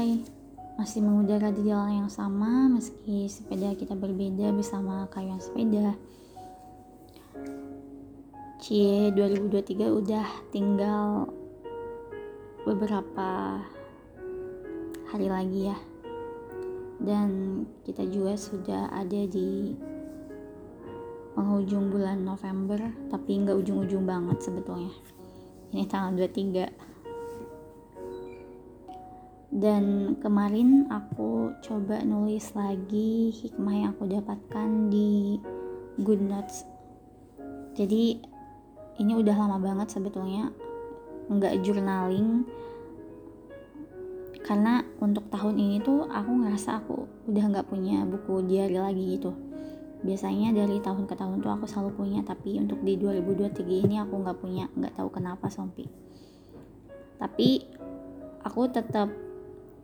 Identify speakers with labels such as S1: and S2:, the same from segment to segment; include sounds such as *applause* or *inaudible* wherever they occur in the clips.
S1: santai, masih mengudara di jalan yang sama meski sepeda kita berbeda bersama kayuan sepeda. Cie 2023 udah tinggal beberapa hari lagi ya. Dan kita juga sudah ada di penghujung bulan November, tapi nggak ujung-ujung banget sebetulnya. Ini tanggal 23 dan kemarin aku coba nulis lagi hikmah yang aku dapatkan di Good Notes. Jadi ini udah lama banget sebetulnya nggak journaling. Karena untuk tahun ini tuh aku ngerasa aku udah nggak punya buku diary lagi gitu. Biasanya dari tahun ke tahun tuh aku selalu punya tapi untuk di 2023 ini aku nggak punya nggak tahu kenapa Sompi. Tapi aku tetap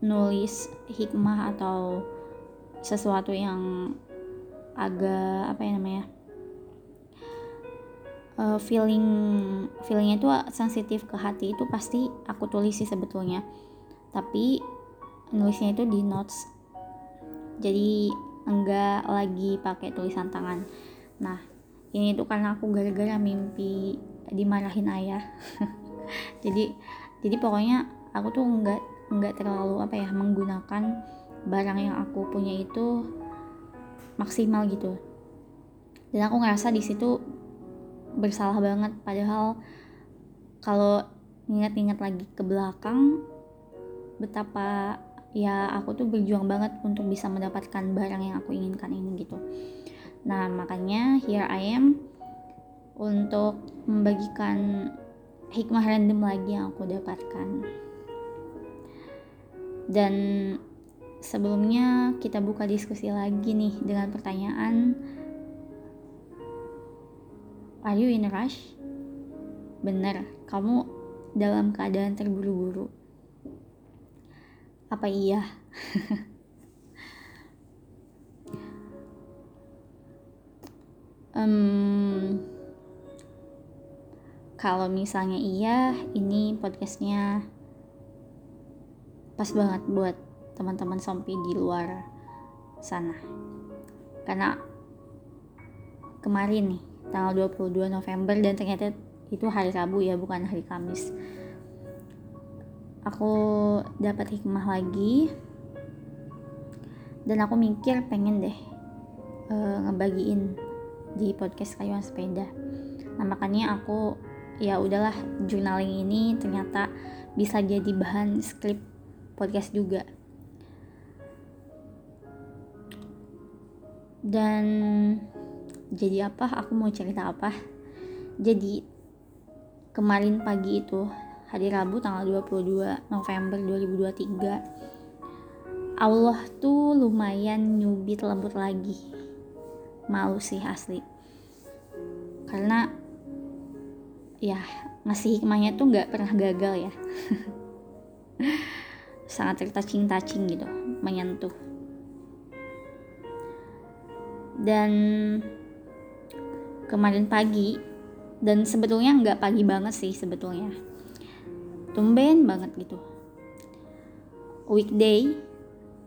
S1: nulis hikmah atau sesuatu yang agak apa ya namanya uh, feeling feelingnya itu sensitif ke hati itu pasti aku tulis sih sebetulnya. Tapi nulisnya itu di notes. Jadi enggak lagi pakai tulisan tangan. Nah ini tuh karena aku gara-gara mimpi dimarahin ayah. *laughs* Jadi jadi pokoknya aku tuh enggak nggak terlalu apa ya menggunakan barang yang aku punya itu maksimal gitu. Dan aku ngerasa di situ bersalah banget. Padahal kalau ingat-ingat lagi ke belakang betapa ya aku tuh berjuang banget untuk bisa mendapatkan barang yang aku inginkan ini gitu. Nah makanya here I am untuk membagikan hikmah random lagi yang aku dapatkan dan sebelumnya kita buka diskusi lagi nih dengan pertanyaan Are you in a rush? Bener, kamu dalam keadaan terburu-buru. Apa iya? *laughs* um, kalau misalnya iya, ini podcastnya pas banget buat teman-teman sompi di luar sana. Karena kemarin nih tanggal 22 November dan ternyata itu hari Rabu ya bukan hari Kamis. Aku dapat hikmah lagi dan aku mikir pengen deh uh, ngebagiin di podcast kayuan sepeda. Nah makanya aku ya udahlah journaling ini ternyata bisa jadi bahan skrip podcast juga. Dan jadi apa? Aku mau cerita apa? Jadi kemarin pagi itu hari Rabu tanggal 22 November 2023 Allah tuh lumayan nyubit lembut lagi. Malu sih asli. Karena ya ngasih hikmahnya tuh nggak pernah gagal ya *laughs* sangat tertouching-touching gitu menyentuh. Dan kemarin pagi dan sebetulnya nggak pagi banget sih sebetulnya. Tumben banget gitu. Weekday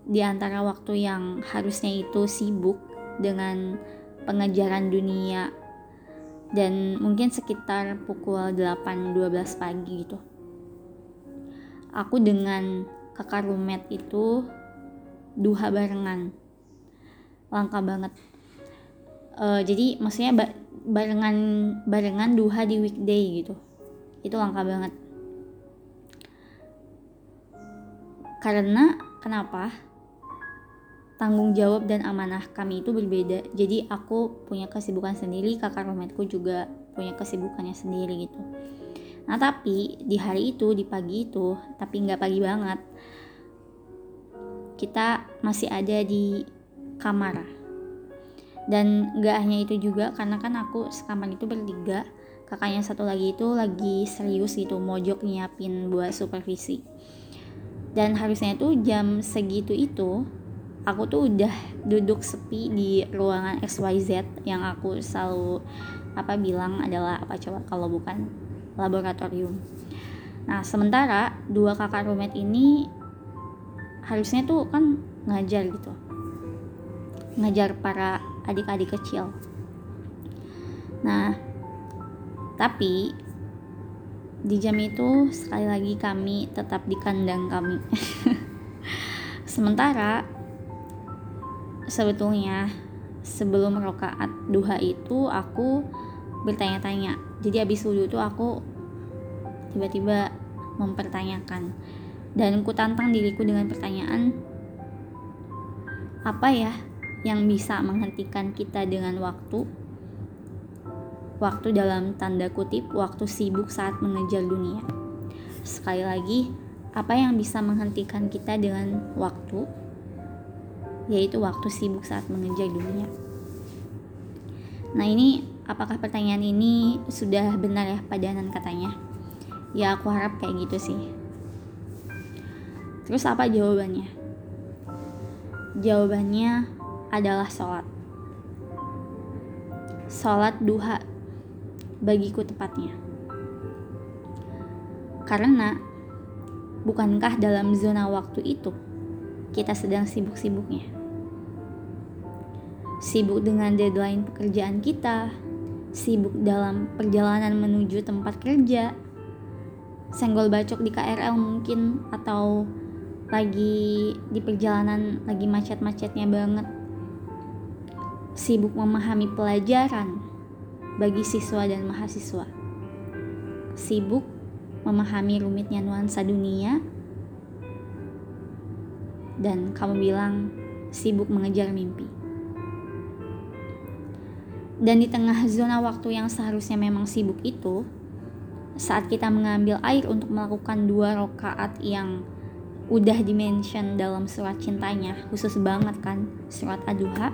S1: di antara waktu yang harusnya itu sibuk dengan pengejaran dunia dan mungkin sekitar pukul 8.12 pagi gitu. Aku dengan kakak roommate itu duha barengan. Langka banget. Uh, jadi maksudnya ba barengan barengan duha di weekday gitu. Itu langka banget. Karena kenapa? Tanggung jawab dan amanah kami itu berbeda. Jadi aku punya kesibukan sendiri kakak roommate-ku juga punya kesibukannya sendiri gitu nah tapi di hari itu di pagi itu tapi nggak pagi banget kita masih ada di kamar. Dan nggak hanya itu juga karena kan aku sekamar itu bertiga kakaknya satu lagi itu lagi serius gitu mojok nyiapin buat supervisi. Dan harusnya itu jam segitu itu aku tuh udah duduk sepi di ruangan XYZ yang aku selalu apa bilang adalah apa coba kalau bukan laboratorium. Nah sementara dua kakak roommate ini harusnya tuh kan ngajar gitu. Ngajar para adik-adik kecil. Nah tapi di jam itu sekali lagi kami tetap di kandang kami. *laughs* Sementara sebetulnya sebelum rokaat duha itu aku bertanya-tanya. Jadi habis wudhu tuh aku tiba-tiba mempertanyakan. Dan ku tantang diriku dengan pertanyaan apa ya yang bisa menghentikan kita dengan waktu? Waktu dalam tanda kutip waktu sibuk saat mengejar dunia. Sekali lagi apa yang bisa menghentikan kita dengan waktu? Yaitu waktu sibuk saat mengejar dunia. Nah ini apakah pertanyaan ini sudah benar ya padanan katanya ya aku harap kayak gitu sih. Terus apa jawabannya? Jawabannya adalah sholat. Sholat duha bagiku tepatnya. Karena bukankah dalam zona waktu itu kita sedang sibuk-sibuknya? Sibuk dengan deadline pekerjaan kita sibuk dalam perjalanan menuju tempat kerja senggol bacok di KRL mungkin atau lagi di perjalanan lagi macet-macetnya banget. Sibuk memahami pelajaran bagi siswa dan mahasiswa. Sibuk memahami rumitnya nuansa dunia. Dan kamu bilang sibuk mengejar mimpi. Dan di tengah zona waktu yang seharusnya memang sibuk itu saat kita mengambil air untuk melakukan dua rakaat yang udah dimention dalam surat cintanya khusus banget kan surat aduha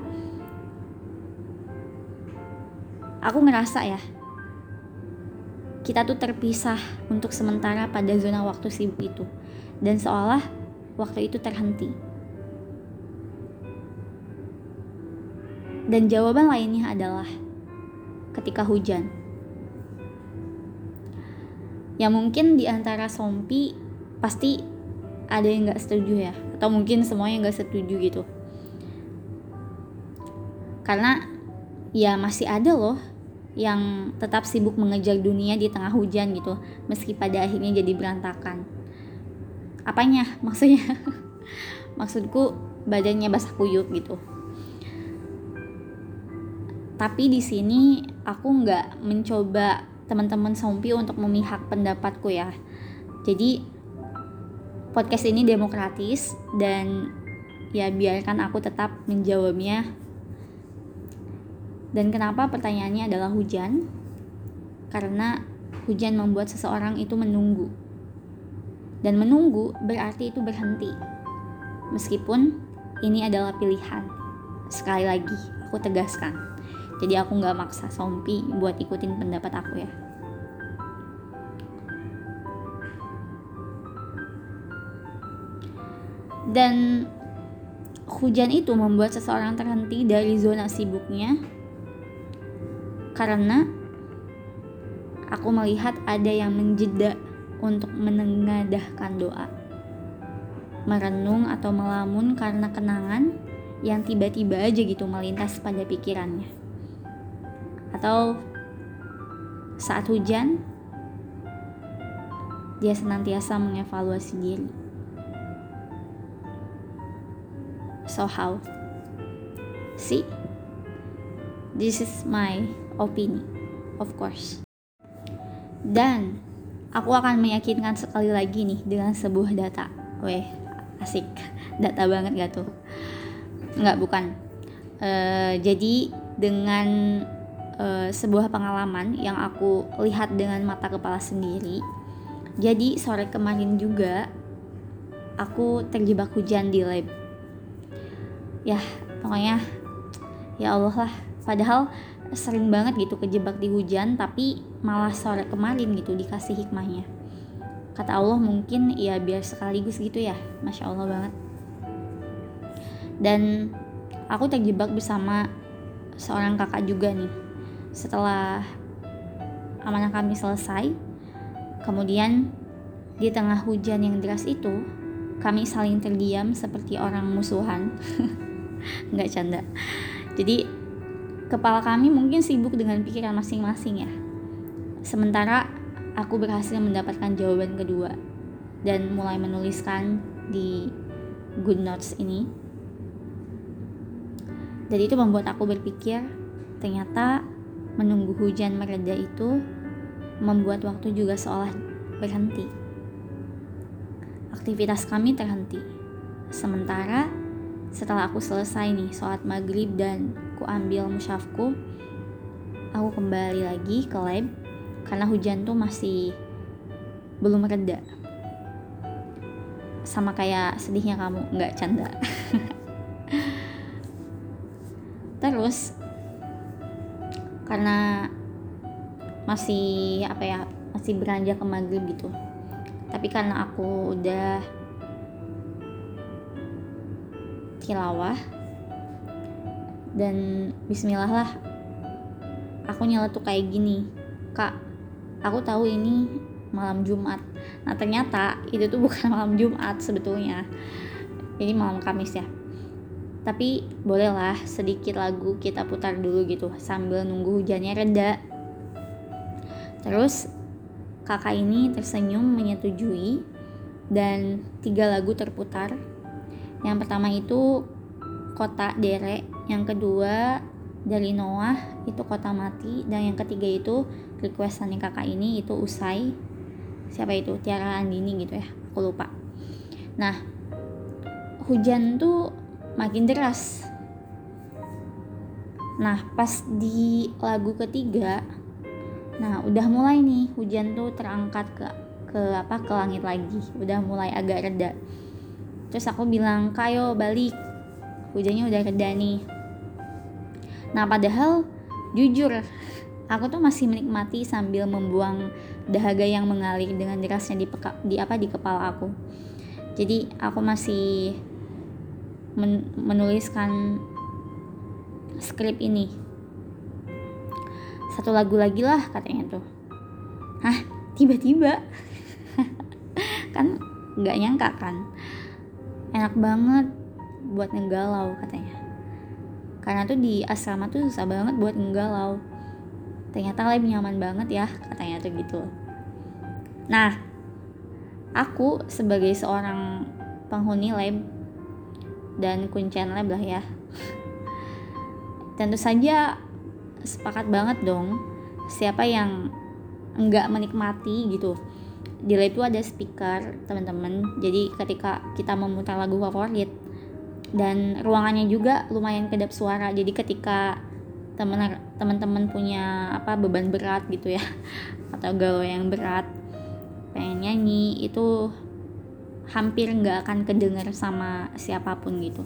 S1: aku ngerasa ya kita tuh terpisah untuk sementara pada zona waktu sibuk itu. Dan seolah waktu itu terhenti. Dan jawaban lainnya adalah ketika hujan ya mungkin di antara Sompi pasti ada yang nggak setuju ya atau mungkin semuanya nggak setuju gitu. Karena ya masih ada loh yang tetap sibuk mengejar dunia di tengah hujan gitu meski pada akhirnya jadi berantakan. Apanya? *laughs* Maksudnya? Maksudku badannya basah kuyup gitu. Tapi di sini aku nggak mencoba teman-teman Sompi untuk memihak pendapatku ya. Jadi podcast ini demokratis dan ya biarkan aku tetap menjawabnya. Dan kenapa pertanyaannya adalah hujan? Karena hujan membuat seseorang itu menunggu. Dan menunggu berarti itu berhenti. Meskipun ini adalah pilihan. Sekali lagi, aku tegaskan jadi aku nggak maksa Sompi buat ikutin pendapat aku ya. Dan hujan itu membuat seseorang terhenti dari zona sibuknya karena aku melihat ada yang menjeda untuk menengadahkan doa merenung atau melamun karena kenangan yang tiba-tiba aja gitu melintas pada pikirannya atau saat hujan dia senantiasa mengevaluasi diri. So how? See? This is my opinion, of course. Dan aku akan meyakinkan sekali lagi nih dengan sebuah data. Weh, asik. *laughs* Data banget gak tuh? Enggak, bukan. Uh, jadi dengan uh, sebuah pengalaman yang aku lihat dengan mata kepala sendiri. Jadi sore kemarin juga aku terjebak hujan di lab. Ya, pokoknya ya Allah lah. Padahal sering banget gitu kejebak di hujan tapi malah sore kemarin gitu dikasih hikmahnya. Kata Allah mungkin ya biar sekaligus gitu ya. Masya Allah banget. Dan aku terjebak bersama seorang kakak juga nih setelah amanah kami selesai kemudian di tengah hujan yang deras itu kami saling terdiam seperti orang musuhan. *laughs* Nggak canda. Jadi kepala kami mungkin sibuk dengan pikiran masing-masing ya. Sementara aku berhasil mendapatkan jawaban kedua dan mulai menuliskan di good notes ini. Dan itu membuat aku berpikir ternyata menunggu hujan mereda itu membuat waktu juga seolah berhenti. Aktivitas kami terhenti. Sementara setelah aku selesai nih sholat maghrib dan ku ambil musyafku, aku kembali lagi ke lab karena hujan tuh masih belum reda. Sama kayak sedihnya kamu, nggak canda. *laughs* Terus karena masih apa ya masih beranjak ke maghrib gitu. Tapi karena aku udah tilawah dan bismillah lah aku tuh kayak gini kak aku tahu ini malam Jumat. Nah ternyata itu tuh *laughs* bukan malam Jumat sebetulnya. Ini malam Kamis ya tapi bolehlah sedikit lagu kita putar dulu gitu sambil nunggu hujannya reda. Terus kakak ini tersenyum menyetujui dan tiga lagu terputar. Yang pertama itu Kota Dere, yang kedua dari Noah itu Kota Mati dan yang ketiga itu requestannya kakak ini itu Usai. Siapa itu? Tiara Andini gitu ya. Aku lupa. Nah, hujan tuh makin deras. Nah, pas di lagu ketiga, nah udah mulai nih hujan tuh terangkat ke ke apa ke langit lagi, udah mulai agak reda. Terus aku bilang, "Kayo balik." Hujannya udah reda nih. Nah, padahal jujur aku tuh masih menikmati sambil membuang dahaga yang mengalir dengan derasnya di, peka, di apa di kepala aku. Jadi aku masih men menuliskan skrip ini. Satu lagu lagi lah katanya tuh. Hah? Tiba-tiba? *laughs* Kan nggak nyangka kan? Enak banget buat ngegalau katanya. Karena tuh di asrama tuh susah banget buat ngegalau. Ternyata lebih nyaman banget ya katanya tuh gitu. Nah aku sebagai seorang penghuni lab dan kuncian lab lah ya tentu saja sepakat banget dong siapa yang enggak menikmati gitu. Di lab itu ada speaker teman-teman. Jadi ketika kita memutar lagu favorit dan ruangannya juga lumayan kedap suara jadi ketika teman teman-teman punya apa beban berat gitu ya *laughs* atau galau yang berat pengen nyanyi itu hampir nggak akan kedengar sama siapa pun gitu.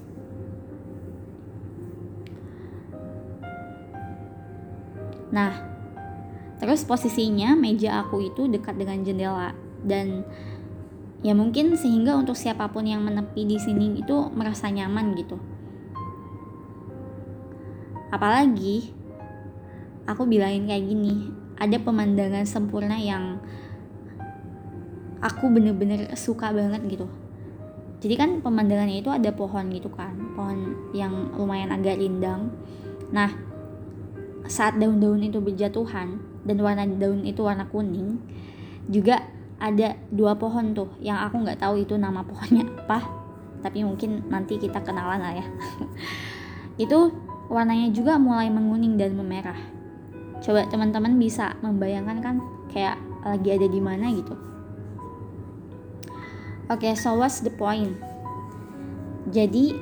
S1: Nah terus posisinya meja aku itu dekat dengan jendela dan ya mungkin sehingga untuk siapa pun yang menepi di sini itu merasa nyaman gitu. Apalagi aku bilangin kayak gini ada pemandangan sempurna yang aku bener-bener suka banget gitu. Jadi kan pemandangannya itu ada pohon gitu kan pohon yang lumayan agak rindang. Nah saat daun-daun itu berjatuhan dan warna daun itu warna kuning juga ada dua pohon tuh. Yang aku nggak tahu itu nama pohonnya apa tapi mungkin nanti kita kenalan lah ya. *laughs* Itu warnanya juga mulai menguning dan memerah. Coba teman-teman bisa membayangkan kan kayak lagi ada di mana gitu Oke, okay, so what's the point? Jadi,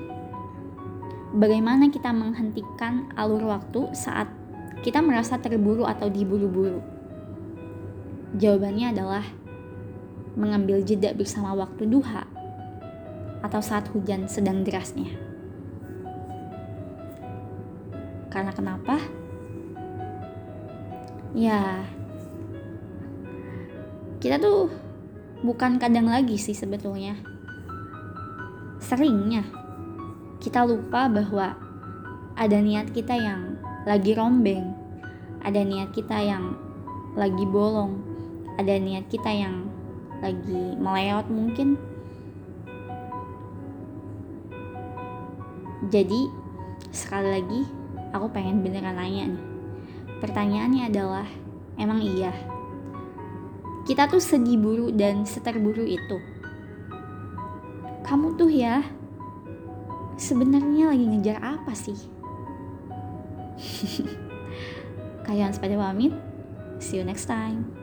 S1: bagaimana kita menghentikan alur waktu saat kita merasa terburu atau diburu-buru? Jawabannya adalah mengambil jeda bersama waktu duha atau saat hujan sedang derasnya. Karena kenapa? Ya, kita tuh bukan kadang lagi sih sebetulnya. Seringnya kita lupa bahwa ada niat kita yang lagi rombeng, ada niat kita yang lagi bolong, ada niat kita yang lagi meleot mungkin. Jadi, sekali lagi aku pengen beneran nanya nih. Pertanyaannya adalah, emang iya kita tuh segiburu dan seterburu itu. Kamu tuh ya sebenarnya lagi ngejar apa sih? *laughs* Kalian sepeda pamit see you next time